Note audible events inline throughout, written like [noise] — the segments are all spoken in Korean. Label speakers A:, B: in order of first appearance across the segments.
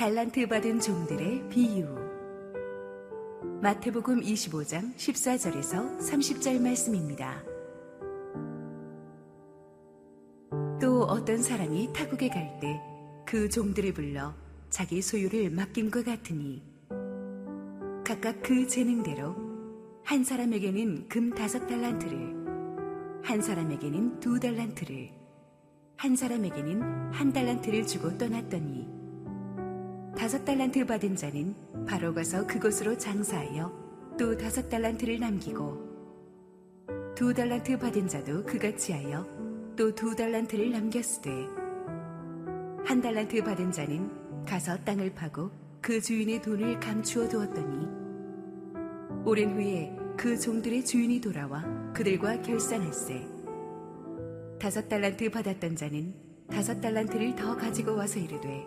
A: 달란트 받은 종들의 비유. 마태복음 25장 14절에서 30절 말씀입니다. 또 어떤 사람이 타국에 갈 때 그 종들을 불러 자기 소유를 맡김과 같으니 각각 그 재능대로 한 사람에게는 금 다섯 달란트를 한 사람에게는 두 달란트를 한 사람에게는 한 달란트를 주고 떠났더니 다섯 달란트 받은 자는 바로 가서 그곳으로 장사하여 또 다섯 달란트를 남기고 두 달란트 받은 자도 그같이 하여 또 두 달란트를 남겼으되 한 달란트 받은 자는 가서 땅을 파고 그 주인의 돈을 감추어 두었더니 오랜 후에 그 종들의 주인이 돌아와 그들과 결산할세. 다섯 달란트 받았던 자는 다섯 달란트를 더 가지고 와서 이르되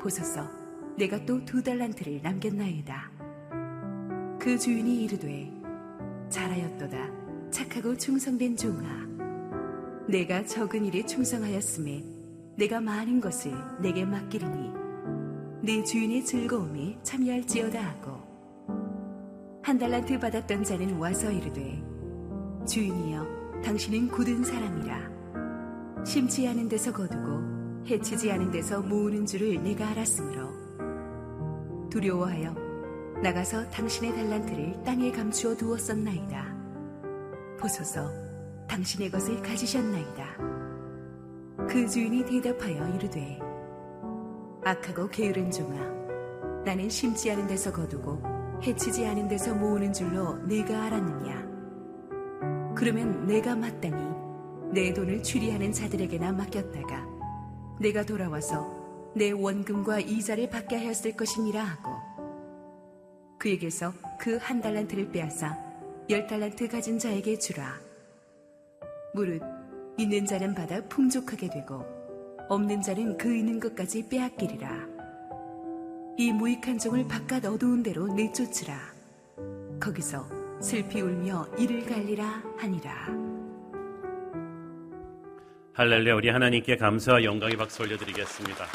A: 보소서. 내가 또 두 달란트를 남겼나이다. 그 주인이 이르되 잘하였도다. 착하고 충성된 종아. 내가 적은 일에 충성하였음에 내가 많은 것을 내게 맡기리니 네 주인의 즐거움에 참여할지어다 하고. 한 달란트 받았던 자는 와서 이르되 주인이여 당신은 굳은 사람이라. 심지 않은 데서 거두고 해치지 않은 데서 모으는 줄을 내가 알았으므로. 두려워하여 나가서 당신의 달란트를 땅에 감추어 두었었나이다. 보소서 당신의 것을 가지셨나이다. 그 주인이 대답하여 이르되 악하고 게으른 종아 나는 심지 않은 데서 거두고 해치지 않은 데서 모으는 줄로 내가 알았느냐? 그러면 내가 마땅히 내 돈을 추리하는 자들에게나 맡겼다가 내가 돌아와서 내 원금과 이자를 받게 하였을 것이니라 하고 그에게서 그 한 달란트를 빼앗아 열 달란트 가진 자에게 주라 무릇 있는 자는 받아 풍족하게 되고 없는 자는 그 있는 것까지 빼앗기리라. 이 무익한 종을 바깥 어두운 데로 내쫓으라. 거기서 슬피 울며 이를 갈리라 하니라.
B: 할렐루야 우리 하나님께 감사와 영광의 박수 올려드리겠습니다.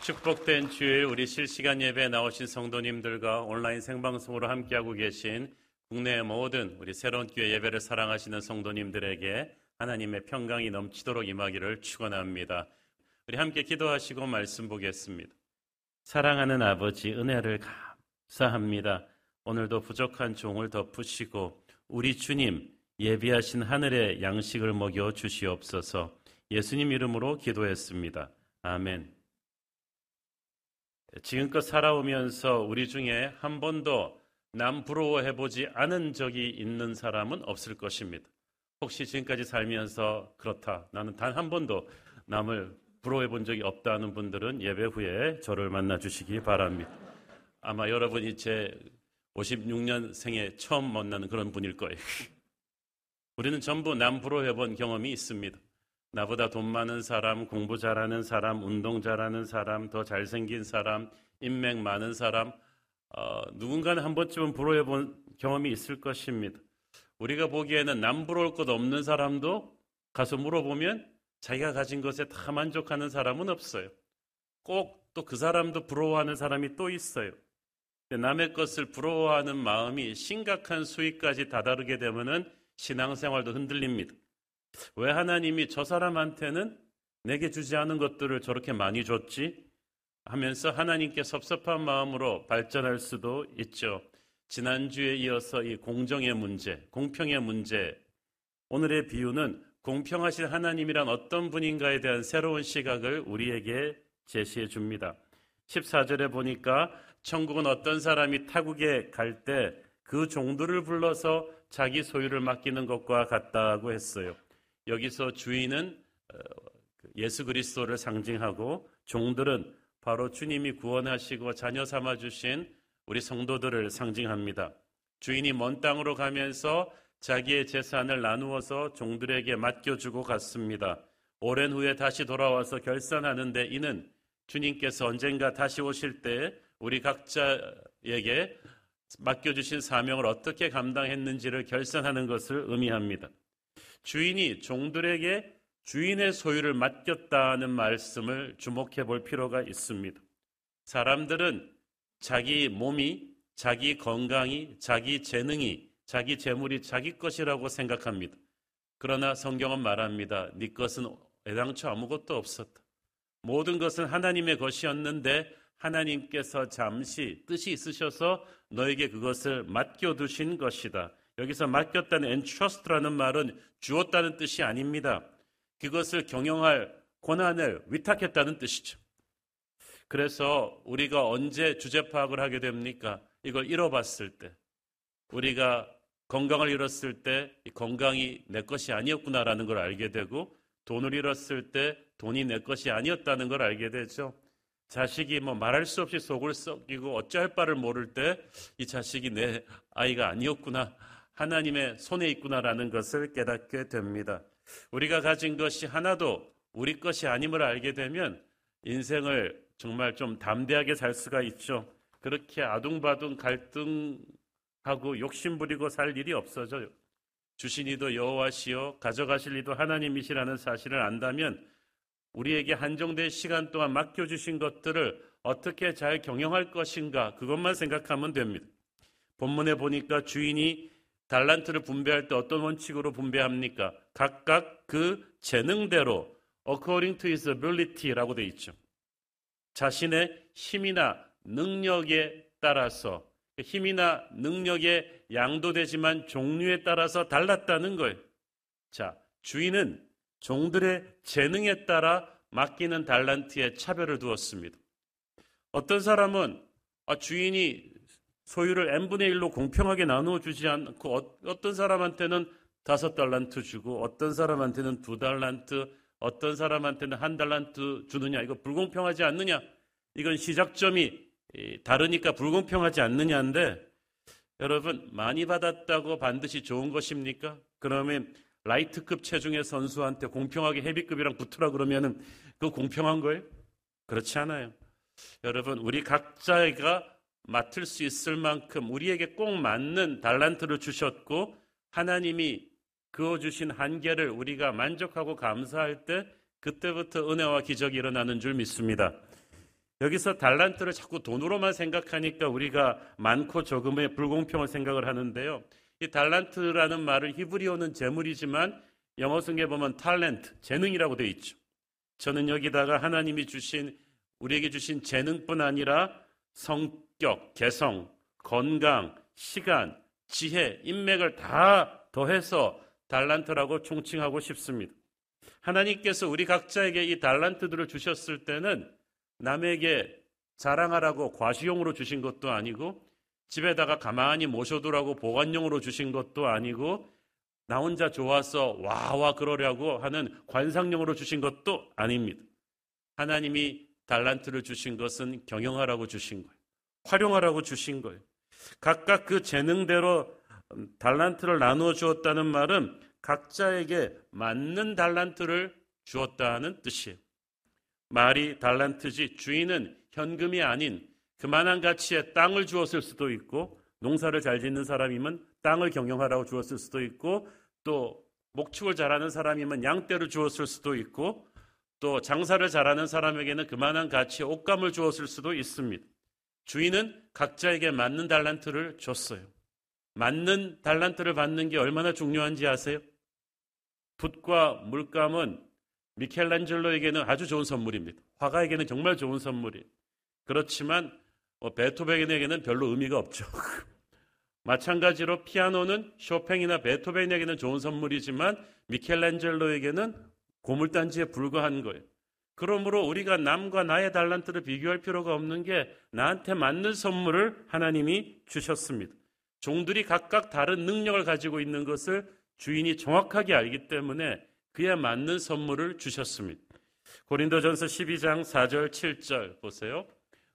B: 축복된 주일 우리 실시간 예배에 나오신 성도님들과 온라인 생방송으로 함께하고 계신 국내의 모든 우리 새로운 교회 예배를 사랑하시는 성도님들에게 하나님의 평강이 넘치도록 임하기를 축원합니다. 우리 함께 기도하시고 말씀 보겠습니다. 사랑하는 아버지 은혜를 감사합니다. 오늘도 부족한 종을 덮으시고 우리 주님 예비하신 하늘의 양식을 먹여 주시옵소서. 예수님 이름으로 기도했습니다. 아멘. 지금껏 살아오면서 우리 중에 한 번도 남 부러워해 보지 않은 적이 있는 사람은 없을 것입니다. 혹시 지금까지 살면서 그렇다. 나는 단 한 번도 남을 부러워해 본 적이 없다는 분들은 예배 후에 저를 만나 주시기 바랍니다. 아마 여러분이 제 56년 생에 처음 만나는 그런 분일 거예요. [laughs] 우리는 전부 남 부러워해 본 경험이 있습니다. 나보다 돈 많은 사람, 공부 잘하는 사람, 운동 잘하는 사람, 더 잘생긴 사람, 인맥 많은 사람, 어, 누군가는 한 번쯤은 부러워 본 경험이 있을 것입니다. 우리가 보기에는 남 부러울 것 없는 사람도 가서 물어보면 자기가 가진 것에 다 만족하는 사람은 없어요. 꼭 또 그 사람도 부러워하는 사람이 또 있어요. 남의 것을 부러워하는 마음이 심각한 수위까지 다다르게 되면은 신앙생활도 흔들립니다. 왜 하나님이 저 사람한테는 내게 주지 않은 것들을 저렇게 많이 줬지? 하면서 하나님께 섭섭한 마음으로 발전할 수도 있죠. 지난주에 이어서 이 공정의 문제, 공평의 문제, 오늘의 비유는 공평하신 하나님이란 어떤 분인가에 대한 새로운 시각을 우리에게 제시해 줍니다. 14절에 보니까 천국은 어떤 사람이 타국에 갈 때 그 종들을 불러서 자기 소유를 맡기는 것과 같다고 했어요. 여기서 주인은 어, 예수 그리스도를 상징하고 종들은 바로 주님이 구원하시고 자녀 삼아 주신 우리 성도들을 상징합니다. 주인이 먼 땅으로 가면서 자기의 재산을 나누어서 종들에게 맡겨주고 갔습니다. 오랜 후에 다시 돌아와서 결산하는데 이는 주님께서 언젠가 다시 오실 때 우리 각자에게 맡겨주신 사명을 어떻게 감당했는지를 결산하는 것을 의미합니다. 주인이 종들에게 주인의 소유를 맡겼다는 말씀을 주목해 볼 필요가 있습니다. 사람들은 자기 몸이, 자기 건강이, 자기 재능이, 자기 재물이 자기 것이라고 생각합니다. 그러나 성경은 말합니다. 네 것은 애당초 아무것도 없었다. 모든 것은 하나님의 것이었는데 하나님께서 잠시 뜻이 있으셔서 너에게 그것을 맡겨두신 것이다. 여기서 맡겼다는 entrust라는 말은 주었다는 뜻이 아닙니다. 그것을 경영할 권한을 위탁했다는 뜻이죠. 그래서 우리가 언제 주제 파악을 하게 됩니까? 이걸 잃어봤을 때. 우리가 건강을 잃었을 때 건강이 내 것이 아니었구나라는 걸 알게 되고 돈을 잃었을 때 돈이 내 것이 아니었다는 걸 알게 되죠. 자식이 뭐 말할 수 없이 속을 썩이고 어찌할 바를 모를 때 이 자식이 내 아이가 아니었구나. 하나님의 손에 있구나라는 것을 깨닫게 됩니다. 우리가 가진 것이 하나도 우리 것이 아님을 알게 되면 인생을 정말 좀 담대하게 살 수가 있죠. 그렇게 아둥바둥 갈등하고 욕심부리고 살 일이 없어져요. 주신 이도 여호와시요 가져가실 이도 하나님이시라는 사실을 안다면 우리에게 한정된 시간 동안 맡겨주신 것들을 어떻게 잘 경영할 것인가 그것만 생각하면 됩니다. 본문에 보니까 주인이 달란트를 분배할 때 어떤 원칙으로 분배합니까? 각각 그 재능대로 according to his ability라고 되어 있죠. 자신의 힘이나 능력에 따라서 힘이나 능력에 양도 되지만 종류에 따라서 달랐다는 거예요. 자, 주인은 종들의 재능에 따라 맡기는 달란트에 차별을 두었습니다. 어떤 사람은 아, 주인이 소유를 n분의 1로 공평하게 나누어 주지 않고 어, 어떤 사람한테는 다섯 달란트 주고 어떤 사람한테는 두 달란트 어떤 사람한테는 한 달란트 주느냐 이거 불공평하지 않느냐 이건 시작점이 다르니까 불공평하지 않느냐인데 여러분 많이 받았다고 반드시 좋은 것입니까? 그러면 라이트급 체중의 선수한테 공평하게 헤비급이랑 붙으라 그러면은 그 공평한 거예요? 그렇지 않아요. 여러분, 우리 각자가 맡을 수 있을 만큼 우리에게 꼭 맞는 달란트를 주셨고 하나님이 그어 주신 한계를 우리가 만족하고 감사할 때 그때부터 은혜와 기적이 일어나는 줄 믿습니다. 여기서 달란트를 자꾸 돈으로만 생각하니까 우리가 많고 적음의 불공평을 생각을 하는데요. 이 달란트라는 말을 히브리어는 재물이지만 영어 성경에 보면 탤런트, 재능이라고 되어 있죠. 저는 여기다가 하나님이 주신 우리에게 주신 재능뿐 아니라 성격, 개성, 건강, 시간, 지혜, 인맥을 다 더해서 달란트라고 총칭하고 싶습니다. 하나님께서 우리 각자에게 이 달란트들을 주셨을 때는 남에게 자랑하라고 과시용으로 주신 것도 아니고 집에다가 가만히 모셔두라고 보관용으로 주신 것도 아니고 나 혼자 좋아서 와와 그러려고 하는 관상용으로 주신 것도 아닙니다. 하나님이 달란트를 주신 것은 경영하라고 주신 거예요. 활용하라고 주신 거예요. 각각 그 재능대로 달란트를 나누어 주었다는 말은 각자에게 맞는 달란트를 주었다는 뜻이에요. 말이 달란트지 주인은 현금이 아닌 그만한 가치의 땅을 주었을 수도 있고 농사를 잘 짓는 사람이면 땅을 경영하라고 주었을 수도 있고 또 목축을 잘하는 사람이면 양떼를 주었을 수도 있고 또 장사를 잘하는 사람에게는 그만한 가치의 옷감을 주었을 수도 있습니다. 주인은 각자에게 맞는 달란트를 줬어요. 맞는 달란트를 받는 게 얼마나 중요한지 아세요? 붓과 물감은 미켈란젤로에게는 아주 좋은 선물입니다. 화가에게는 정말 좋은 선물이에요. 그렇지만 뭐 베토벤에게는 별로 의미가 없죠. [laughs] 마찬가지로 피아노는 쇼팽이나 베토벤에게는 좋은 선물이지만 미켈란젤로에게는 고물단지에 불과한 거예요. 그러므로 우리가 남과 나의 달란트를 비교할 필요가 없는 게 나한테 맞는 선물을 하나님이 주셨습니다. 종들이 각각 다른 능력을 가지고 있는 것을 주인이 정확하게 알기 때문에 그에 맞는 선물을 주셨습니다. 고린도전서 12장 4절 7절 보세요.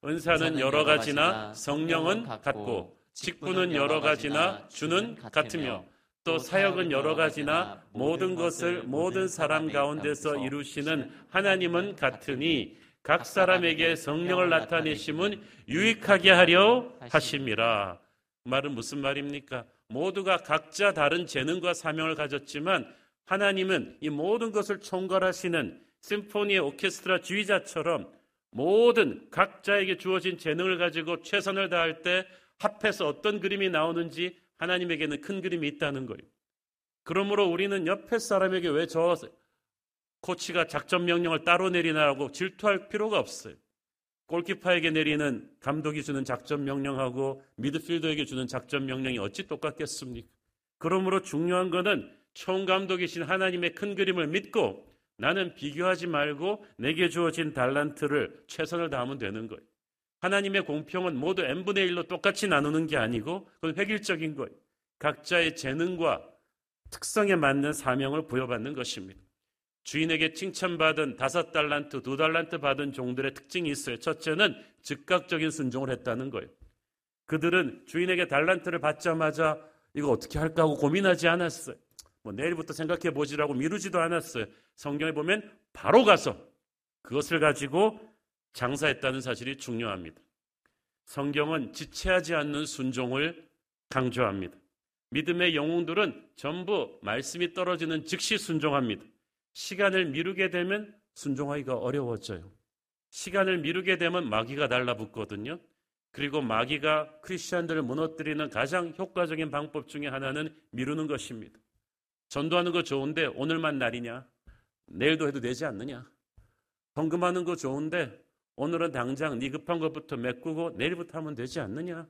B: 은사는 여러 가지나 성령은 같고 직분은 여러 가지나 주는 같으며 또 사역은 여러 가지나 모든 것을 모든 사람 가운데서 이루시는 하나님은 같으니 각 사람에게 성령을 나타내심은 유익하게 하려 하심이라. 말은 무슨 말입니까? 모두가 각자 다른 재능과 사명을 가졌지만 하나님은 이 모든 것을 총괄하시는 심포니의 오케스트라 주의자처럼 모든 각자에게 주어진 재능을 가지고 최선을 다할 때 합해서 어떤 그림이 나오는지 하나님에게는 큰 그림이 있다는 거예요. 그러므로 우리는 옆에 사람에게 왜 저 코치가 작전 명령을 따로 내리나라고 질투할 필요가 없어요. 골키퍼에게 내리는 감독이 주는 작전 명령하고 미드필더에게 주는 작전 명령이 어찌 똑같겠습니까? 그러므로 중요한 것은 총 감독이신 하나님의 큰 그림을 믿고 나는 비교하지 말고 내게 주어진 달란트를 최선을 다하면 되는 거예요. 하나님의 공평은 모두 n분의 1로 똑같이 나누는 게 아니고 그건 획일적인 거예요. 각자의 재능과 특성에 맞는 사명을 부여받는 것입니다. 주인에게 칭찬받은 다섯 달란트, 두 달란트 받은 종들의 특징이 있어요. 첫째는 즉각적인 순종을 했다는 거예요. 그들은 주인에게 달란트를 받자마자 이거 어떻게 할까 하고 고민하지 않았어요. 뭐 내일부터 생각해 보지라고 미루지도 않았어요. 성경에 보면 바로 가서 그것을 가지고 장사했다는 사실이 중요합니다. 성경은 지체하지 않는 순종을 강조합니다. 믿음의 영웅들은 전부 말씀이 떨어지는 즉시 순종합니다. 시간을 미루게 되면 순종하기가 어려워져요. 시간을 미루게 되면 마귀가 달라붙거든요. 그리고 마귀가 크리스천들을 무너뜨리는 가장 효과적인 방법 중에 하나는 미루는 것입니다. 전도하는 거 좋은데 오늘만 날이냐? 내일도 해도 되지 않느냐? 헌금하는 거 좋은데 오늘은 당장 네 급한 것부터 메꾸고 내일부터 하면 되지 않느냐?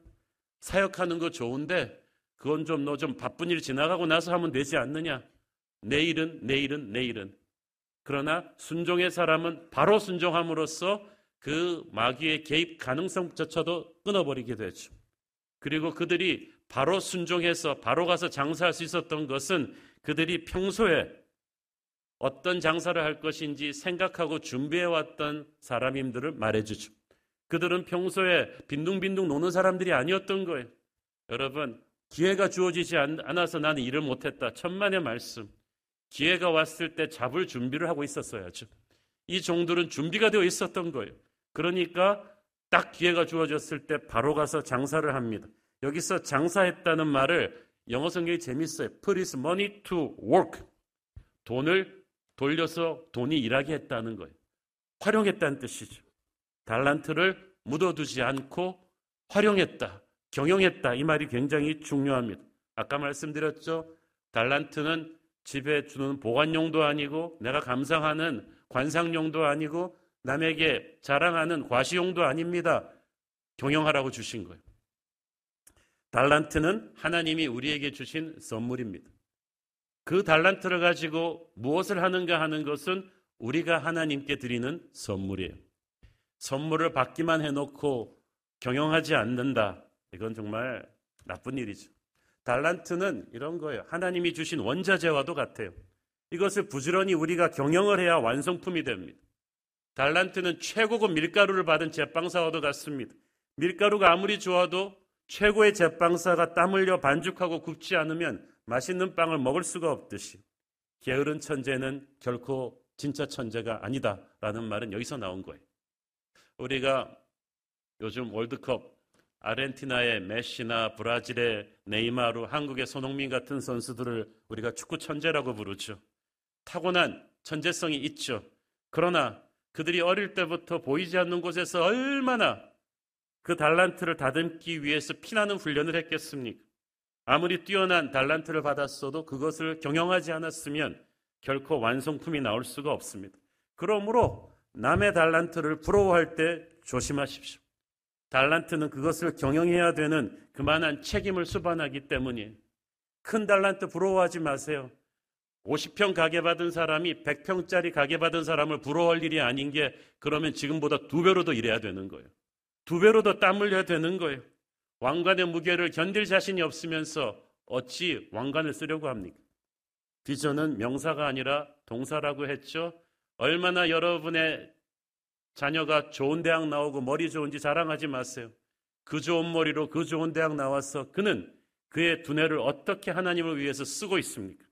B: 사역하는 거 좋은데 그건 좀너좀 바쁜 일 지나가고 나서 하면 되지 않느냐? 내일은 내일은 내일은 그러나 순종의 사람은 바로 순종함으로써 그 마귀의 개입 가능성조차도 끊어버리게 되죠. 그리고 그들이 바로 순종해서 바로 가서 장사할 수 있었던 것은 그들이 평소에 어떤 장사를 할 것인지 생각하고 준비해왔던 사람임들을 말해주죠. 그들은 평소에 빈둥빈둥 노는 사람들이 아니었던 거예요. 여러분, 기회가 주어지지 않아서 나는 일을 못했다. 천만의 말씀. 기회가 왔을 때 잡을 준비를 하고 있었어야죠. 이 종들은 준비가 되어 있었던 거예요. 그러니까 딱 기회가 주어졌을 때 바로 가서 장사를 합니다. 여기서 장사했다는 말을 영어 성경이 재밌어요. Put his money to work. 돈을 돌려서 돈이 일하게 했다는 거예요. 활용했다는 뜻이죠. 달란트를 묻어두지 않고 활용했다, 경영했다. 이 말이 굉장히 중요합니다. 아까 말씀드렸죠. 달란트는 집에 주는 보관용도 아니고 내가 감상하는 관상용도 아니고 남에게 자랑하는 과시용도 아닙니다. 경영하라고 주신 거예요. 달란트는 하나님이 우리에게 주신 선물입니다. 그 달란트를 가지고 무엇을 하는가 하는 것은 우리가 하나님께 드리는 선물이에요. 선물을 받기만 해놓고 경영하지 않는다. 이건 정말 나쁜 일이죠. 달란트는 이런 거예요. 하나님이 주신 원자재와도 같아요. 이것을 부지런히 우리가 경영을 해야 완성품이 됩니다. 달란트는 최고급 밀가루를 받은 제빵사와도 같습니다. 밀가루가 아무리 좋아도 최고의 제빵사가 땀 흘려 반죽하고 굽지 않으면 맛있는 빵을 먹을 수가 없듯이 게으른 천재는 결코 진짜 천재가 아니다라는 말은 여기서 나온 거예요. 우리가 요즘 월드컵 아르헨티나의 메시나 브라질의 네이마르, 한국의 손흥민 같은 선수들을 우리가 축구 천재라고 부르죠. 타고난 천재성이 있죠. 그러나 그들이 어릴 때부터 보이지 않는 곳에서 얼마나 그 달란트를 다듬기 위해서 피나는 훈련을 했겠습니까? 아무리 뛰어난 달란트를 받았어도 그것을 경영하지 않았으면 결코 완성품이 나올 수가 없습니다. 그러므로 남의 달란트를 부러워할 때 조심하십시오. 달란트는 그것을 경영해야 되는 그만한 책임을 수반하기 때문이에요. 큰 달란트 부러워하지 마세요. 50평 가게 받은 사람이 100평짜리 가게 받은 사람을 부러워할 일이 아닌 게 그러면 지금보다 두 배로 더 일해야 되는 거예요. 두 배로 더 땀 흘려야 되는 거예요. 왕관의 무게를 견딜 자신이 없으면서 어찌 왕관을 쓰려고 합니까? 비전은 명사가 아니라 동사라고 했죠. 얼마나 여러분의 자녀가 좋은 대학 나오고 머리 좋은지 자랑하지 마세요. 그 좋은 머리로 그 좋은 대학 나와서 그는 그의 두뇌를 어떻게 하나님을 위해서 쓰고 있습니까?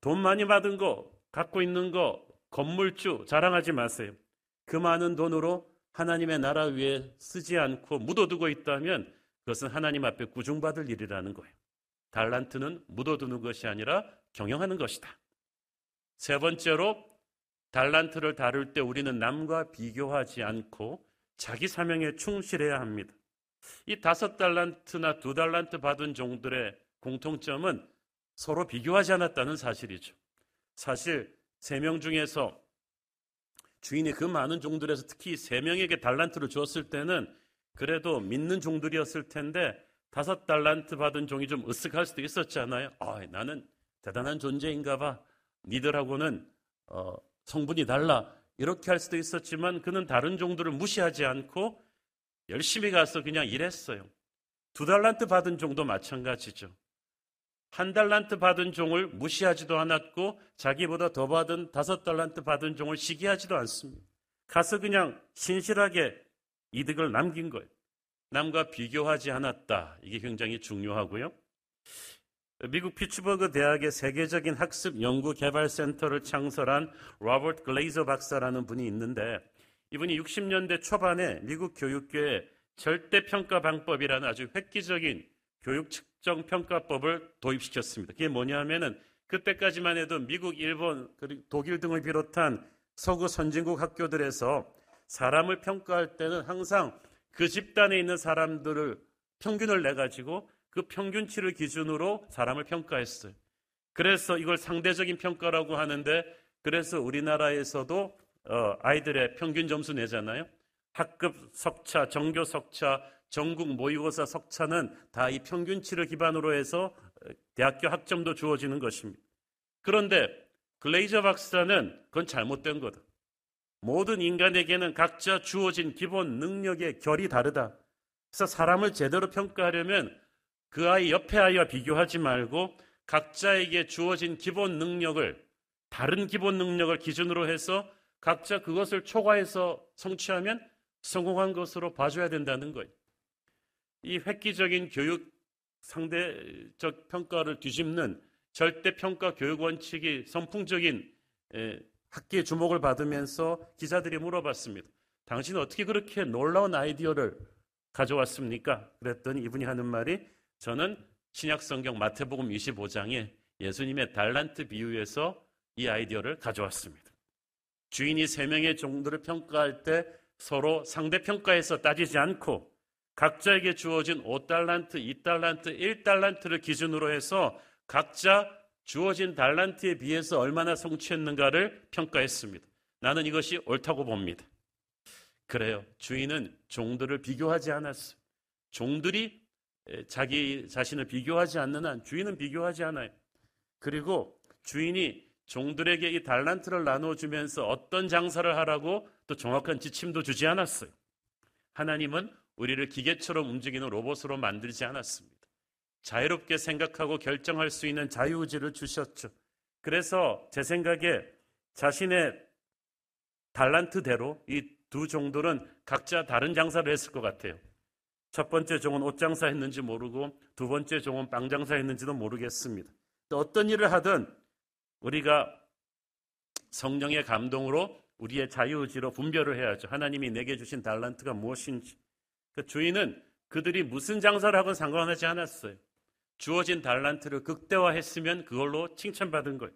B: 돈 많이 받은 거, 갖고 있는 거, 건물주 자랑하지 마세요. 그 많은 돈으로 하나님의 나라 위에 쓰지 않고 묻어두고 있다면 그것은 하나님 앞에 구중받을 일이라는 거예요. 달란트는 묻어두는 것이 아니라 경영하는 것이다. 세 번째로 달란트를 다룰 때 우리는 남과 비교하지 않고 자기 사명에 충실해야 합니다. 이 다섯 달란트나 두 달란트 받은 종들의 공통점은 서로 비교하지 않았다는 사실이죠. 사실 세 명 중에서 주인이 그 많은 종들에서 특히 세 명에게 달란트를 주었을 때는 그래도 믿는 종들이었을 텐데 다섯 달란트 받은 종이 좀 으쓱할 수도 있었잖아요. 아, 나는 대단한 존재인가 봐. 니들하고는 어, 성분이 달라. 이렇게 할 수도 있었지만 그는 다른 종들을 무시하지 않고 열심히 가서 그냥 일했어요. 두 달란트 받은 종도 마찬가지죠. 한 달란트 받은 종을 무시하지도 않았고 자기보다 더 받은 다섯 달란트 받은 종을 시기하지도 않습니다. 가서 그냥 신실하게 이득을 남긴 거예요. 남과 비교하지 않았다. 이게 굉장히 중요하고요. 미국 피츠버그 대학의 세계적인 학습 연구 개발 센터를 창설한 로버트 글레이저 박사라는 분이 있는데 이분이 60년대 초반에 미국 교육계에 절대평가 방법이라는 아주 획기적인 교육 측정 평가법을 도입시켰습니다. 그게 뭐냐면은 그때까지만 해도 미국, 일본, 그리고 독일 등을 비롯한 서구 선진국 학교들에서 사람을 평가할 때는 항상 그 집단에 있는 사람들을 평균을 내 가지고 그 평균치를 기준으로 사람을 평가했어요. 그래서 이걸 상대적인 평가라고 하는데 그래서 우리나라에서도 어, 아이들의 평균 점수 내잖아요. 학급 석차, 정교 석차, 전국 모의고사 석차는 다 이 평균치를 기반으로 해서 대학교 학점도 주어지는 것입니다. 그런데 글레이저 박사는 그건 잘못된 거다. 모든 인간에게는 각자 주어진 기본 능력의 결이 다르다. 그래서 사람을 제대로 평가하려면 그 아이 옆에 아이와 비교하지 말고 각자에게 주어진 기본 능력을 다른 기본 능력을 기준으로 해서 각자 그것을 초과해서 성취하면 성공한 것으로 봐줘야 된다는 거예요. 이 획기적인 교육 상대적 평가를 뒤집는 절대 평가 교육 원칙이 선풍적인 학계의 주목을 받으면서 기자들이 물어봤습니다. 당신은 어떻게 그렇게 놀라운 아이디어를 가져왔습니까? 그랬더니 이분이 하는 말이 저는 신약성경 마태복음 25장에 예수님의 달란트 비유에서 이 아이디어를 가져왔습니다. 주인이 세 명의 종들을 평가할 때 서로 상대평가에서 따지지 않고 각자에게 주어진 5달란트, 2달란트, 1달란트를 기준으로 해서 각자 주어진 달란트에 비해서 얼마나 성취했는가를 평가했습니다. 나는 이것이 옳다고 봅니다. 그래요. 주인은 종들을 비교하지 않았어요. 종들이 자기 자신을 비교하지 않는 한 주인은 비교하지 않아요. 그리고 주인이 종들에게 이 달란트를 나눠주면서 어떤 장사를 하라고 또 정확한 지침도 주지 않았어요. 하나님은 우리를 기계처럼 움직이는 로봇으로 만들지 않았습니다. 자유롭게 생각하고 결정할 수 있는 자유의지를 주셨죠. 그래서 제 생각에 자신의 달란트대로 이 두 종들은 각자 다른 장사를 했을 것 같아요. 첫 번째 종은 옷 장사 했는지 모르고 두 번째 종은 빵 장사 했는지도 모르겠습니다. 또 어떤 일을 하든 우리가 성령의 감동으로 우리의 자유의지로 분별을 해야죠. 하나님이 내게 주신 달란트가 무엇인지. 그 주인은 그들이 무슨 장사를 하건 상관하지 않았어요. 주어진 달란트를 극대화했으면 그걸로 칭찬받은 거예요.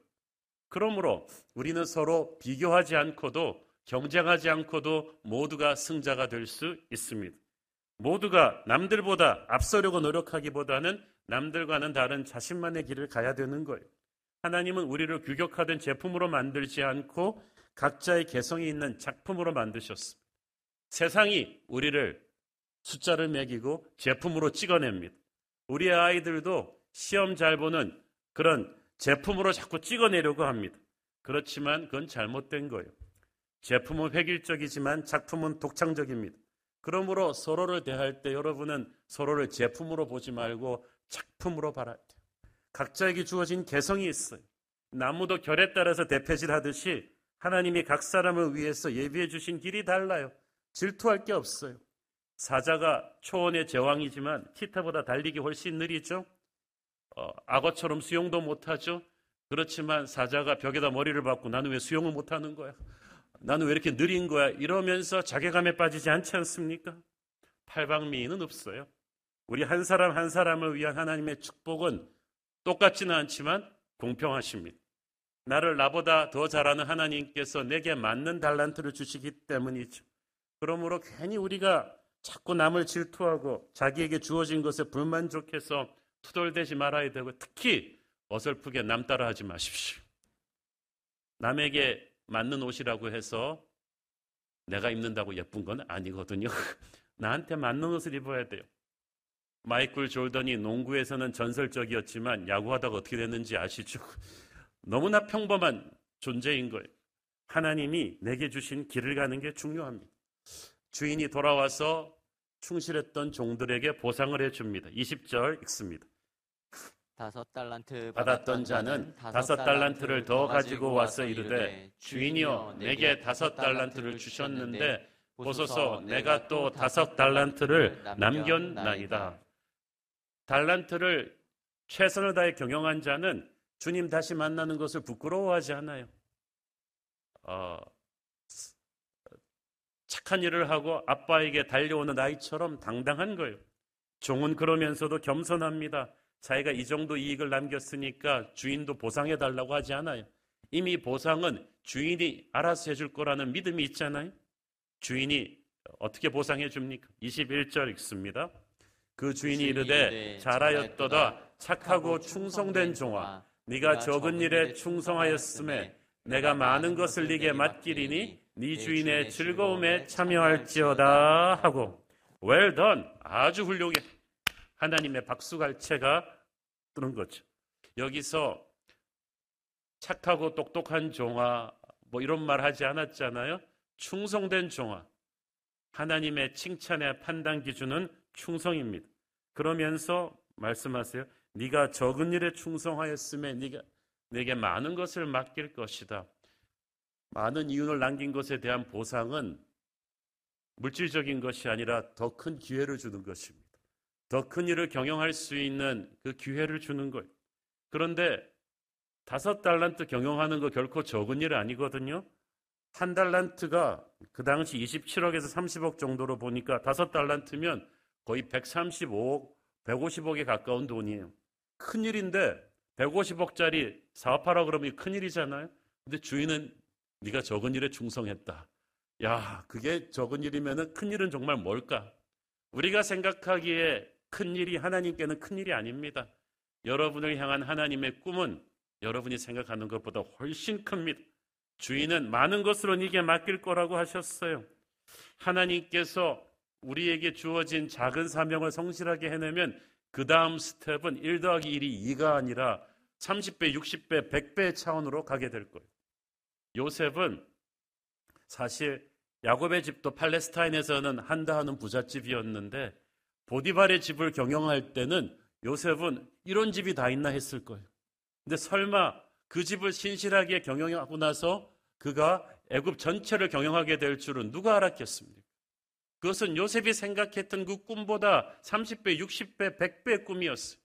B: 그러므로 우리는 서로 비교하지 않고도 경쟁하지 않고도 모두가 승자가 될 수 있습니다. 모두가 남들보다 앞서려고 노력하기보다는 남들과는 다른 자신만의 길을 가야 되는 거예요. 하나님은 우리를 규격화된 제품으로 만들지 않고 각자의 개성이 있는 작품으로 만드셨습니다. 세상이 우리를 숫자를 매기고 제품으로 찍어냅니다. 우리의 아이들도 시험 잘 보는 그런 제품으로 자꾸 찍어내려고 합니다. 그렇지만 그건 잘못된 거예요. 제품은 획일적이지만 작품은 독창적입니다. 그러므로 서로를 대할 때 여러분은 서로를 제품으로 보지 말고 작품으로 바라야 돼요. 각자에게 주어진 개성이 있어요. 나무도 결에 따라서 대패질 하듯이 하나님이 각 사람을 위해서 예비해 주신 길이 달라요. 질투할 게 없어요. 사자가 초원의 제왕이지만 치타보다 달리기 훨씬 느리죠. 어, 악어처럼 수영도 못하죠. 그렇지만 사자가 벽에다 머리를 박고 나는 왜 수영을 못하는 거야? 나는 왜 이렇게 느린 거야? 이러면서 자괴감에 빠지지 않지 않습니까? 팔방미인은 없어요. 우리 한 사람 한 사람을 위한 하나님의 축복은 똑같지는 않지만 공평하십니다. 나를 나보다 더 잘하는 하나님께서 내게 맞는 달란트를 주시기 때문이죠. 그러므로 괜히 우리가 자꾸 남을 질투하고 자기에게 주어진 것에 불만족해서 투덜대지 말아야 되고 특히 어설프게 남 따라하지 마십시오. 남에게 맞는 옷이라고 해서 내가 입는다고 예쁜 건 아니거든요. [laughs] 나한테 맞는 옷을 입어야 돼요. 마이클 졸던이 농구에서는 전설적이었지만 야구하다가 어떻게 됐는지 아시죠? [laughs] 너무나 평범한 존재인 거예요. 하나님이 내게 주신 길을 가는 게 중요합니다. 주인이 돌아와서 충실했던 종들에게 보상을 해줍니다. 20절 읽습니다.
C: 다섯 달란트
B: 받았던 자는 다섯 달란트를 더 가지고 와서 이르되 주인이여 내게 다섯 달란트를 주셨는데 보소서 내가 또 다섯 달란트를 남겼나이다. 달란트를 최선을 다해 경영한 자는 주님 다시 만나는 것을 부끄러워하지 않아요. 어, 착한 일을 하고 아빠에게 달려오는 아이처럼 당당한 거예요. 종은 그러면서도 겸손합니다. 자기가 이 정도 이익을 남겼으니까 주인도 보상해 달라고 하지 않아요. 이미 보상은 주인이 알아서 해줄 거라는 믿음이 있잖아요. 주인이 어떻게 보상해 줍니까? 21절 읽습니다. 그 주인이 이르되 잘하였도다 착하고 충성된 종아 네가 적은 일에 충성하였음에 내가 많은 것을 네게 맡기리니 네 주인의 즐거움에 참여할지어다 하고 well done 아주 훌륭해 하나님의 박수갈채가 뜨는 거죠. 여기서 착하고 똑똑한 종아 뭐 이런 말 하지 않았잖아요. 충성된 종아 하나님의 칭찬의 판단 기준은 충성입니다. 그러면서 말씀하세요. 네가 적은 일에 충성하였음에 네가 내게 많은 것을 맡길 것이다. 많은 이윤을 남긴 것에 대한 보상은 물질적인 것이 아니라 더 큰 기회를 주는 것입니다. 더 큰 일을 경영할 수 있는 그 기회를 주는 거예요. 그런데 다섯 달란트 경영하는 거 결코 적은 일 아니거든요. 한 달란트가 그 당시 27억에서 30억 정도로 보니까 다섯 달란트면 거의 135억, 150억에 가까운 돈이에요. 큰 일인데 150억짜리 사업하라 그러면 큰 일이잖아요. 근데 주인은 네가 적은 일에 충성했다. 야, 그게 적은 일이면은 큰 일은 정말 뭘까? 우리가 생각하기에 큰 일이 하나님께는 큰 일이 아닙니다. 여러분을 향한 하나님의 꿈은 여러분이 생각하는 것보다 훨씬 큽니다. 주인은 많은 것으로 네게 맡길 거라고 하셨어요. 하나님께서 우리에게 주어진 작은 사명을 성실하게 해내면 그 다음 스텝은 1 더하기 1이 2가 아니라 30배, 60배, 100배 차원으로 가게 될 거예요. 요셉은 사실 야곱의 집도 팔레스타인에서는 한다 하는 부잣집이었는데 보디발의 집을 경영할 때는 요셉은 이런 집이 다 있나 했을 거예요. 근데 설마 그 집을 신실하게 경영하고 나서 그가 애굽 전체를 경영하게 될 줄은 누가 알았겠습니까? 그것은 요셉이 생각했던 그 꿈보다 30배, 60배, 100배의 꿈이었어요.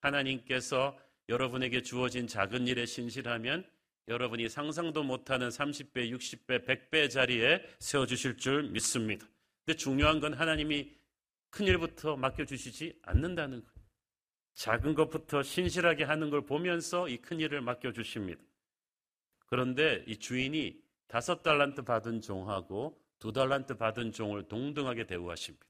B: 하나님께서 여러분에게 주어진 작은 일에 신실하면 여러분이 상상도 못하는 30배, 60배, 100배 자리에 세워주실 줄 믿습니다. 근데 중요한 건 하나님이 큰 일부터 맡겨주시지 않는다는 거예요. 작은 것부터 신실하게 하는 걸 보면서 이 큰 일을 맡겨주십니다. 그런데 이 주인이 다섯 달란트 받은 종하고 두 달란트 받은 종을 동등하게 대우하십니다.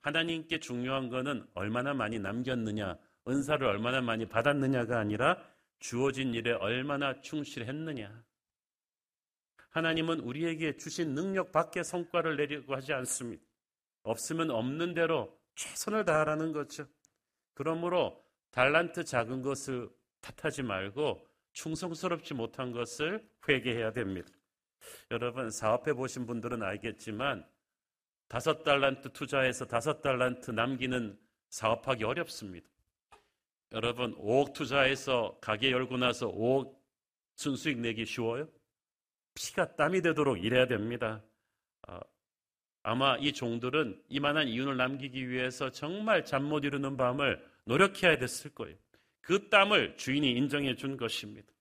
B: 하나님께 중요한 것은 얼마나 많이 남겼느냐, 은사를 얼마나 많이 받았느냐가 아니라 주어진 일에 얼마나 충실했느냐. 하나님은 우리에게 주신 능력 밖의 성과를 내려고 하지 않습니다. 없으면 없는 대로 최선을 다하라는 거죠. 그러므로 달란트 작은 것을 탓하지 말고 충성스럽지 못한 것을 회개해야 됩니다. 여러분 사업해 보신 분들은 알겠지만 다섯 달란트 투자해서 다섯 달란트 남기는 사업하기 어렵습니다. 여러분 5억 투자해서 가게 열고 나서 5억 순수익 내기 쉬워요? 피가 땀이 되도록 일해야 됩니다. 어, 아마 이 종들은 이만한 이윤을 남기기 위해서 정말 잠 못 이루는 밤을 노력해야 됐을 거예요. 그 땀을 주인이 인정해 준 것입니다.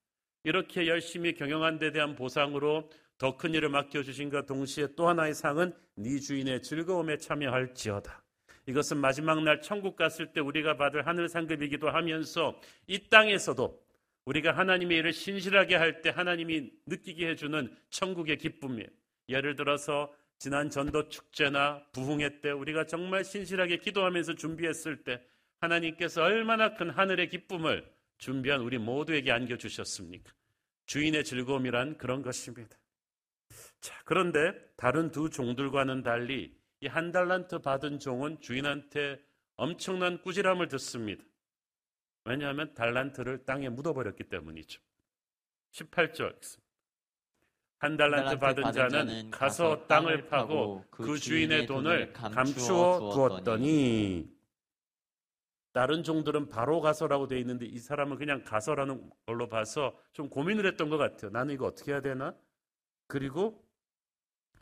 B: 이렇게 열심히 경영한 데 대한 보상으로 더 큰 일을 맡겨주신과 동시에 또 하나의 상은 네 주인의 즐거움에 참여할지어다. 이것은 마지막 날 천국 갔을 때 우리가 받을 하늘 상급이기도 하면서 이 땅에서도 우리가 하나님의 일을 신실하게 할 때 하나님이 느끼게 해주는 천국의 기쁨이에요. 예를 들어서 지난 전도 축제나 부흥회 때 우리가 정말 신실하게 기도하면서 준비했을 때 하나님께서 얼마나 큰 하늘의 기쁨을 준비한 우리 모두에게 안겨주셨습니까? 주인의 즐거움이란 그런 것입니다. 자, 그런데 다른 두 종들과는 달리 이 한 달란트 받은 종은 주인한테 엄청난 꾸지람을 듣습니다. 왜냐하면 달란트를 땅에 묻어버렸기 때문이죠. 18절. 한 달란트 받은 자는 가서 땅을 파고 그, 그 주인의 돈을 감추어 두었더니 다른 종들은 바로 가서라고 되어 있는데 이 사람은 그냥 가서라는 걸로 봐서 좀 고민을 했던 것 같아요. 나는 이거 어떻게 해야 되나? 그리고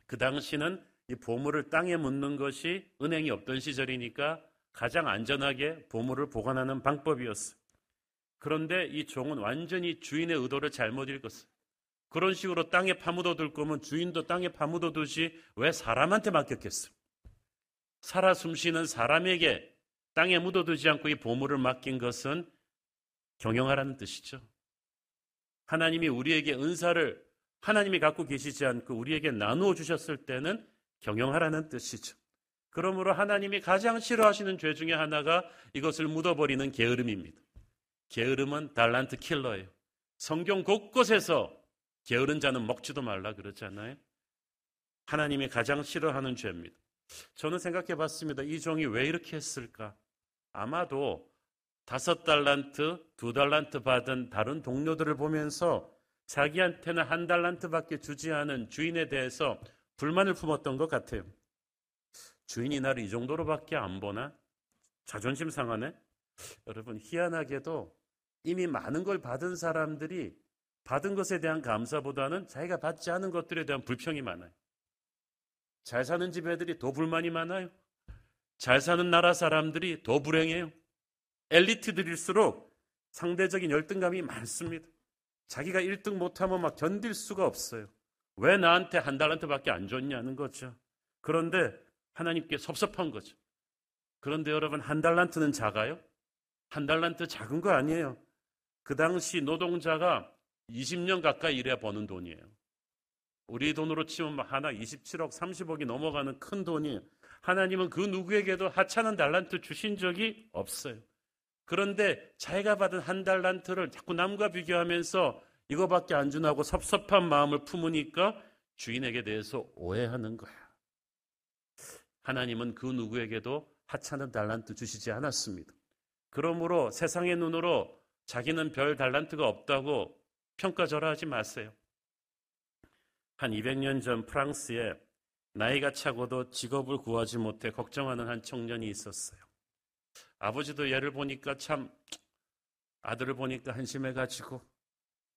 B: 그 당시는 이 보물을 땅에 묻는 것이 은행이 없던 시절이니까 가장 안전하게 보물을 보관하는 방법이었어요. 그런데 이 종은 완전히 주인의 의도를 잘못 읽었어요. 그런 식으로 땅에 파묻어 둘 거면 주인도 땅에 파묻어 두지 왜 사람한테 맡겼겠어? 살아 숨쉬는 사람에게 땅에 묻어 두지 않고 이 보물을 맡긴 것은 경영하라는 뜻이죠. 하나님이 우리에게 은사를 하나님이 갖고 계시지 않고 우리에게 나누어 주셨을 때는 경영하라는 뜻이죠. 그러므로 하나님이 가장 싫어하시는 죄 중에 하나가 이것을 묻어버리는 게으름입니다. 게으름은 달란트 킬러예요. 성경 곳곳에서 게으른 자는 먹지도 말라 그러잖아요. 하나님이 가장 싫어하는 죄입니다. 저는 생각해 봤습니다. 이 종이 왜 이렇게 했을까? 아마도 다섯 달란트, 두 달란트 받은 다른 동료들을 보면서 자기한테는 한 달란트밖에 주지 않은 주인에 대해서 불만을 품었던 것 같아요. 주인이 나를 이 정도로밖에 안 보나? 자존심 상하네? 여러분, 희한하게도 이미 많은 걸 받은 사람들이 받은 것에 대한 감사보다는 자기가 받지 않은 것들에 대한 불평이 많아요. 잘 사는 집 애들이 더 불만이 많아요. 잘 사는 나라 사람들이 더 불행해요. 엘리트들일수록 상대적인 열등감이 많습니다. 자기가 1등 못하면 막 견딜 수가 없어요. 왜 나한테 한 달란트밖에 안 줬냐는 거죠. 그런데 하나님께 섭섭한 거죠. 그런데 여러분 한 달란트는 작아요? 한 달란트 작은 거 아니에요. 그 당시 노동자가 20년 가까이 일해 버는 돈이에요. 우리 돈으로 치면 하나 27억, 30억이 넘어가는 큰 돈이에요. 하나님은 그 누구에게도 하찮은 달란트 주신 적이 없어요. 그런데 자기가 받은 한 달란트를 자꾸 남과 비교하면서 이거밖에 안 주나고 섭섭한 마음을 품으니까 주인에게 대해서 오해하는 거야. 하나님은 그 누구에게도 하찮은 달란트 주시지 않았습니다. 그러므로 세상의 눈으로 자기는 별 달란트가 없다고 평가절하하지 마세요. 한 200년 전 프랑스에 나이가 차고도 직업을 구하지 못해 걱정하는 한 청년이 있었어요. 아버지도 얘를 보니까 참 아들을 보니까 한심해가지고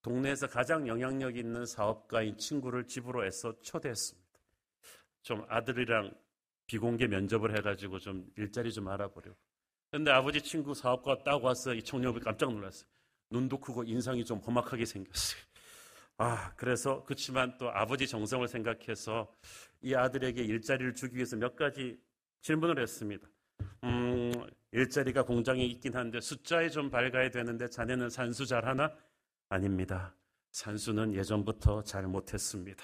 B: 동네에서 가장 영향력 있는 사업가인 친구를 집으로 애써 초대했습니다. 좀 아들이랑 비공개 면접을 해가지고 좀 일자리 좀 알아보려고. 근데 아버지 친구 사업가 딱 와서 이 청년이 깜짝 놀랐어요. 눈도 크고 인상이 좀 험악하게 생겼어요. 아, 그래서 그렇지만 또 아버지 정성을 생각해서 이 아들에게 일자리를 주기 위해서 몇 가지 질문을 했습니다. 음, 일자리가 공장에 있긴 한데 숫자에 좀 밝아야 되는데 자네는 산수 잘하나? 아닙니다. 산수는 예전부터 잘 못했습니다.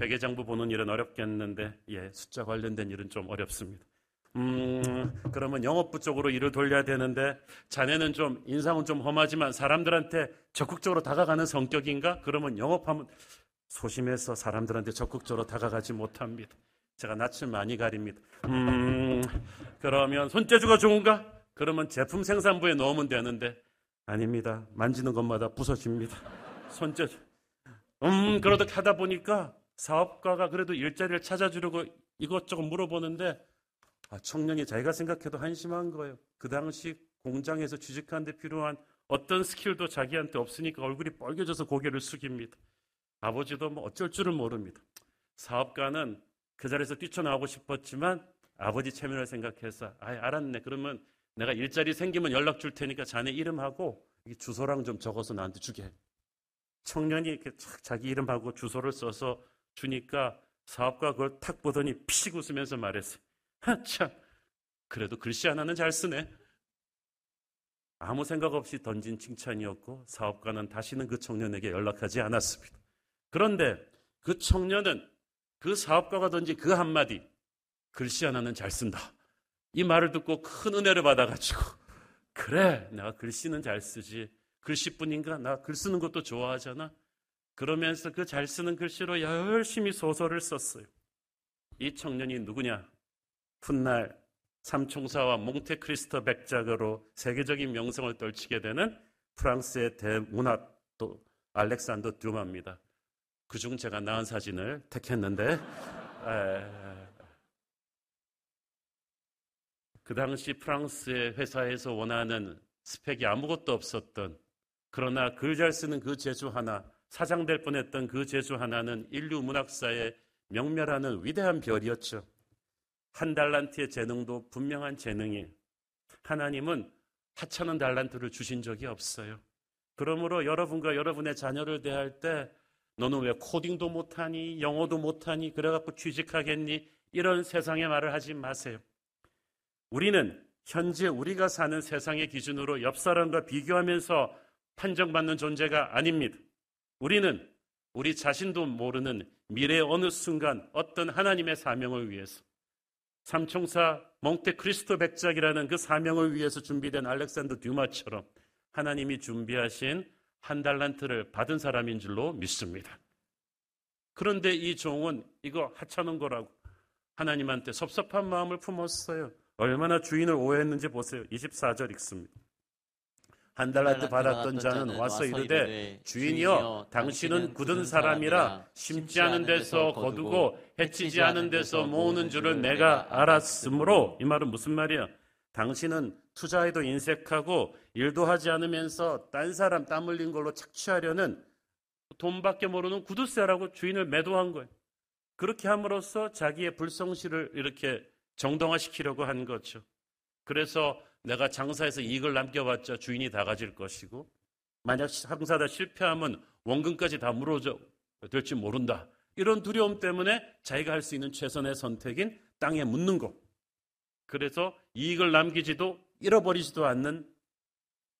B: 회계장부 보는 일은 어렵겠는데 예, 숫자 관련된 일은 좀 어렵습니다. 음, 그러면 영업부 쪽으로 일을 돌려야 되는데 자네는 좀 인상은 좀 험하지만 사람들한테 적극적으로 다가가는 성격인가? 그러면 영업하면 소심해서 사람들한테 적극적으로 다가가지 못합니다. 제가 낯을 많이 가립니다. 음, 그러면 손재주가 좋은가? 그러면 제품 생산부에 넣으면 되는데 아닙니다. 만지는 것마다 부서집니다. [laughs] 손재주. 음, 그러듯 하다 보니까 사업가가 그래도 일자리를 찾아주려고 이것저것 물어보는데 아, 청년이 자기가 생각해도 한심한 거예요. 그 당시 공장에서 취직하는데 필요한 어떤 스킬도 자기한테 없으니까 얼굴이 빨개져서 고개를 숙입니다. 아버지도 뭐 어쩔 줄을 모릅니다. 사업가는 그 자리에서 뛰쳐나오고 싶었지만 아버지 체면을 생각해서 아 알았네. 그러면 내가 일자리 생기면 연락 줄 테니까 자네 이름하고 주소랑 좀 적어서 나한테 주게. 청년이 이렇게 자기 이름하고 주소를 써서 주니까 사업가 그걸 탁 보더니 피식 웃으면서 말했어요. 참, 그래도 글씨 하나는 잘 쓰네. 아무 생각 없이 던진 칭찬이었고 사업가는 다시는 그 청년에게 연락하지 않았습니다. 그런데 그 청년은 그 사업가가 던진 그 한마디 글씨 하나는 잘 쓴다. 이 말을 듣고 큰 은혜를 받아가지고 [laughs] 그래 내가 글씨는 잘 쓰지 글씨뿐인가 나 글 쓰는 것도 좋아하잖아. 그러면서 그 잘 쓰는 글씨로 열심히 소설을 썼어요. 이 청년이 누구냐? 훗날 삼총사와 몽테크리스토 백작으로 세계적인 명성을 떨치게 되는 프랑스의 대문학 또 알렉산더 듀마입니다. 그중 제가 나은 사진을 택했는데 [laughs] 그 당시 프랑스의 회사에서 원하는 스펙이 아무것도 없었던 그러나 글 잘 쓰는 그 재주 하나 사장될 뻔했던 그 재주 하나는 인류 문학사의 명멸하는 위대한 별이었죠. 한 달란트의 재능도 분명한 재능이 하나님은 하찮은 달란트를 주신 적이 없어요. 그러므로 여러분과 여러분의 자녀를 대할 때 너는 왜 코딩도 못하니 영어도 못하니 그래갖고 취직하겠니 이런 세상의 말을 하지 마세요. 우리는 현재 우리가 사는 세상의 기준으로 옆 사람과 비교하면서 판정받는 존재가 아닙니다. 우리는 우리 자신도 모르는 미래의 어느 순간 어떤 하나님의 사명을 위해서 삼총사 몽테 크리스토 백작이라는 그 사명을 위해서 준비된 알렉산더 듀마처럼 하나님이 준비하신 한 달란트를 받은 사람인 줄로 믿습니다. 그런데 이 종은 이거 하찮은 거라고 하나님한테 섭섭한 마음을 품었어요. 얼마나 주인을 오해했는지 보세요. 24절 읽습니다. 한 달란트 받았던 자는 와서 이르되 주인이여 당신은 굳은 사람이라 심지 않은 데서 거두고 해치지 않은 데서 모으는 줄을 내가 알았으므로 이 말은 무슨 말이야? 당신은 투자에도 인색하고 일도 하지 않으면서 딴 사람 땀 흘린 걸로 착취하려는 돈밖에 모르는 구두쇠라고 주인을 매도한 거예요. 그렇게 함으로써 자기의 불성실을 이렇게 정당화시키려고 한 거죠. 그래서 내가 장사해서 이익을 남겨봤자 주인이 다 가질 것이고 만약 장사다 실패하면 원금까지 다 물어져 될지 모른다. 이런 두려움 때문에 자기가 할 수 있는 최선의 선택인 땅에 묻는 것. 그래서 이익을 남기지도 잃어버리지도 않는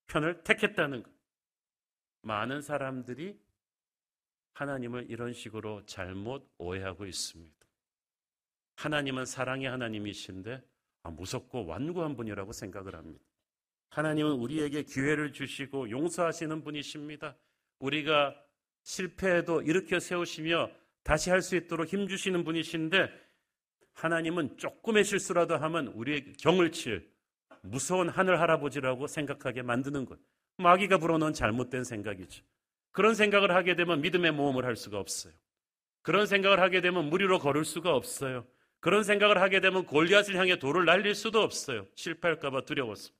B: 편을 택했다는 것. 많은 사람들이 하나님을 이런 식으로 잘못 오해하고 있습니다. 하나님은 사랑의 하나님이신데 아, 무섭고 완고한 분이라고 생각을 합니다. 하나님은 우리에게 기회를 주시고 용서하시는 분이십니다. 우리가 실패해도 일으켜 세우시며 다시 할 수 있도록 힘 주시는 분이신데 하나님은 조금의 실수라도 하면 우리의 경을 칠 무서운 하늘 할아버지라고 생각하게 만드는 것. 마귀가 불어넣은 잘못된 생각이죠. 그런 생각을 하게 되면 믿음의 모험을 할 수가 없어요. 그런 생각을 하게 되면 무리로 걸을 수가 없어요. 그런 생각을 하게 되면 골리앗을 향해 돌을 날릴 수도 없어요. 실패할까봐 두려워서.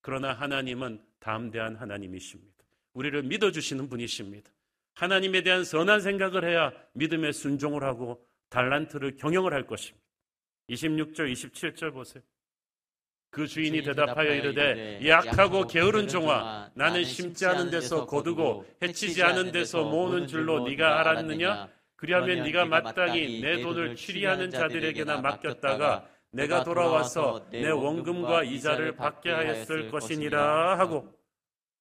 B: 그러나 하나님은 담대한 하나님이십니다. 우리를 믿어주시는 분이십니다. 하나님에 대한 선한 생각을 해야 믿음의 순종을 하고 달란트를 경영을 할 것입니다. 26절, 27절 보세요. 그 주인이 대답하여 이르되 약하고 게으른 종아 나는 심지 않은 데서 거두고 해치지 않은 데서 모으는 줄로 네가 알았느냐 그리하면 네가 마땅히 내 돈을 취리하는 자들에게나 맡겼다가 내가 돌아와서 내 원금과 이자를 받게 하였을 것이니라 하고.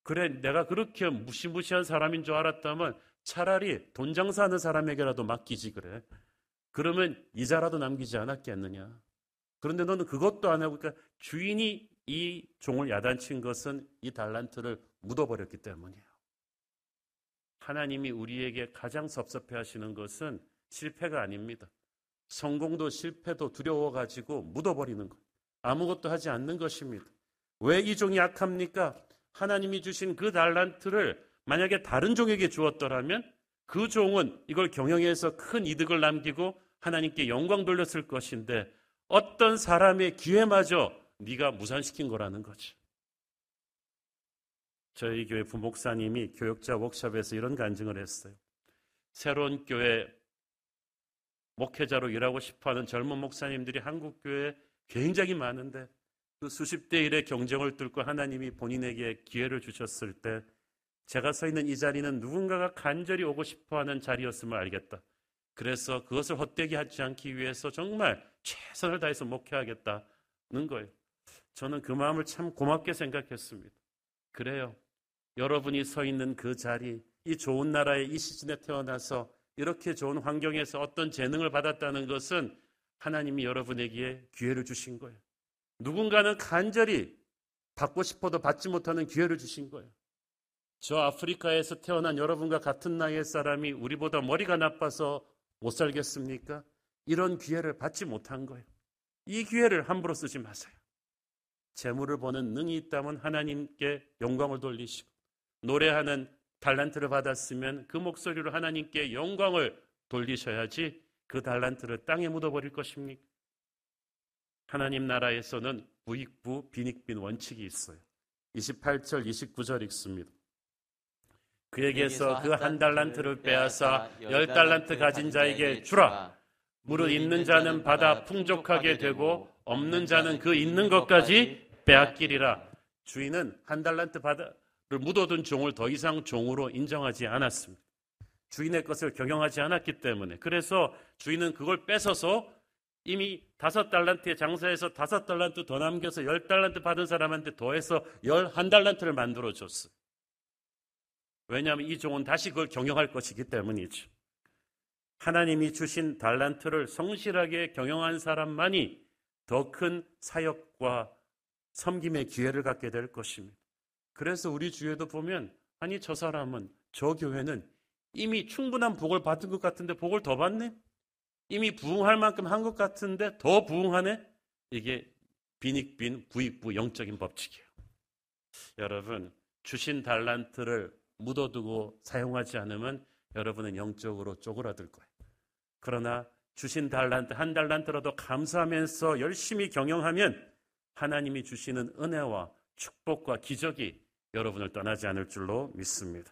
B: 그래 내가 그렇게 무시무시한 사람인 줄 알았다면 차라리 돈 장사하는 사람에게라도 맡기지 그래. 그러면 이자라도 남기지 않았겠느냐? 그런데 너는 그것도 안 하고 그러니까 주인이 이 종을 야단친 것은 이 달란트를 묻어버렸기 때문이에요 하나님이 우리에게 가장 섭섭해 하시는 것은 실패가 아닙니다. 성공도 실패도 두려워가지고 묻어버리는 것. 아무것도 하지 않는 것입니다. 왜 이 종이 약합니까? 하나님이 주신 그 달란트를 만약에 다른 종에게 주었더라면 그 종은 이걸 경영해서 큰 이득을 남기고 하나님께 영광 돌렸을 것인데 어떤 사람의 기회마저 네가 무산시킨 거라는 거죠. 저희 교회 부목사님이 교역자 워크숍에서 이런 간증을 했어요. 새로운 교회 목회자로 일하고 싶어하는 젊은 목사님들이 한국 교회에 굉장히 많은데 그 수십 대 일의 경쟁을 뚫고 하나님이 본인에게 기회를 주셨을 때 제가 서 있는 이 자리는 누군가가 간절히 오고 싶어하는 자리였음을 알겠다. 그래서 그것을 헛되게 하지 않기 위해서 정말 최선을 다해서 목회하겠다는 거예요. 저는 그 마음을 참 고맙게 생각했습니다. 그래요. 여러분이 서 있는 그 자리, 이 좋은 나라의 이 시즌에 태어나서 이렇게 좋은 환경에서 어떤 재능을 받았다는 것은 하나님이 여러분에게 기회를 주신 거예요. 누군가는 간절히 받고 싶어도 받지 못하는 기회를 주신 거예요. 저 아프리카에서 태어난 여러분과 같은 나이의 사람이 우리보다 머리가 나빠서 못 살겠습니까? 이런 기회를 받지 못한 거예요. 이 기회를 함부로 쓰지 마세요. 재물을 보는 능이 있다면 하나님께 영광을 돌리시고 노래하는 달란트를 받았으면 그 목소리로 하나님께 영광을 돌리셔야지 그 달란트를 땅에 묻어버릴 것입니까? 하나님 나라에서는 부익부 빈익빈 원칙이 있어요. 28절 29절 읽습니다. 그에게서 그 한 달란트를 빼앗아 열 달란트 가진 자에게 주라. 무릇 있는 자는 받아 풍족하게 되고 없는 자는 그 있는 것까지 빼앗기리라. 주인은 한 달란트 받아를 묻어둔 종을 더 이상 종으로 인정하지 않았습니다. 주인의 것을 경영하지 않았기 때문에 그래서 주인은 그걸 뺏어서 이미 다섯 달란트에 장사해서 다섯 달란트 더 남겨서 열 달란트 받은 사람한테 더해서 열 한 달란트를 만들어 줬어요. 왜냐하면 이 종은 다시 그걸 경영할 것이기 때문이죠. 하나님이 주신 달란트를 성실하게 경영한 사람만이 더 큰 사역과 섬김의 기회를 갖게 될 것입니다. 그래서 우리 주에도 보면 아니 저 사람은 저 교회는 이미 충분한 복을 받은 것 같은데 복을 더 받네? 이미 부흥할 만큼 한 것 같은데 더 부흥하네? 이게 빈익빈 부익부 영적인 법칙이에요. 여러분 주신 달란트를 묻어두고 사용하지 않으면 여러분은 영적으로 쪼그라들 거예요. 그러나 주신 달란트 한 달란트라도 감사하면서 열심히 경영하면 하나님이 주시는 은혜와 축복과 기적이 여러분을 떠나지 않을 줄로 믿습니다.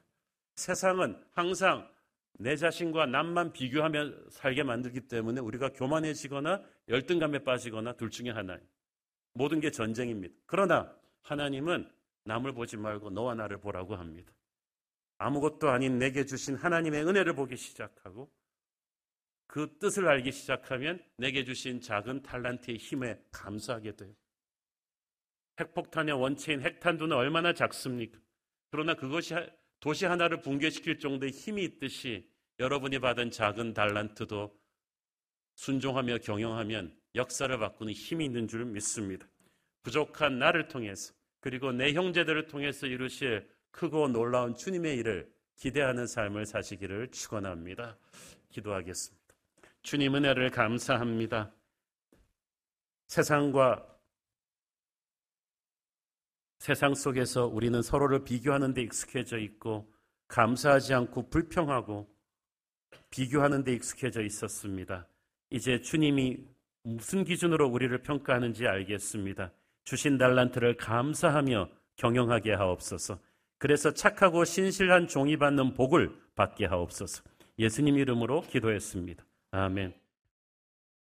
B: 세상은 항상 내 자신과 남만 비교하며 살게 만들기 때문에 우리가 교만해지거나 열등감에 빠지거나 둘 중에 하나예요. 모든 게 전쟁입니다. 그러나 하나님은 남을 보지 말고 너와 나를 보라고 합니다. 아무것도 아닌 내게 주신 하나님의 은혜를 보기 시작하고 그 뜻을 알기 시작하면 내게 주신 작은 탈란트의 힘에 감사하게 돼요. 핵폭탄의 원체인 핵탄두는 얼마나 작습니까? 그러나 그것이 도시 하나를 붕괴시킬 정도의 힘이 있듯이 여러분이 받은 작은 달란트도 순종하며 경영하면 역사를 바꾸는 힘이 있는 줄 믿습니다. 부족한 나를 통해서 그리고 내 형제들을 통해서 이루실 크고 놀라운 주님의 일을 기대하는 삶을 사시기를 축원합니다. 기도하겠습니다. 주님 은혜를 감사합니다. 세상과 세상 속에서 우리는 서로를 비교하는 데 익숙해져 있고 감사하지 않고 불평하고 비교하는 데 익숙해져 있었습니다. 이제 주님이 무슨 기준으로 우리를 평가하는지 알겠습니다. 주신 달란트를 감사하며 경영하게 하옵소서. 그래서 착하고 신실한 종이 받는 복을 받게 하옵소서. 예수님 이름으로 기도했습니다. 아멘.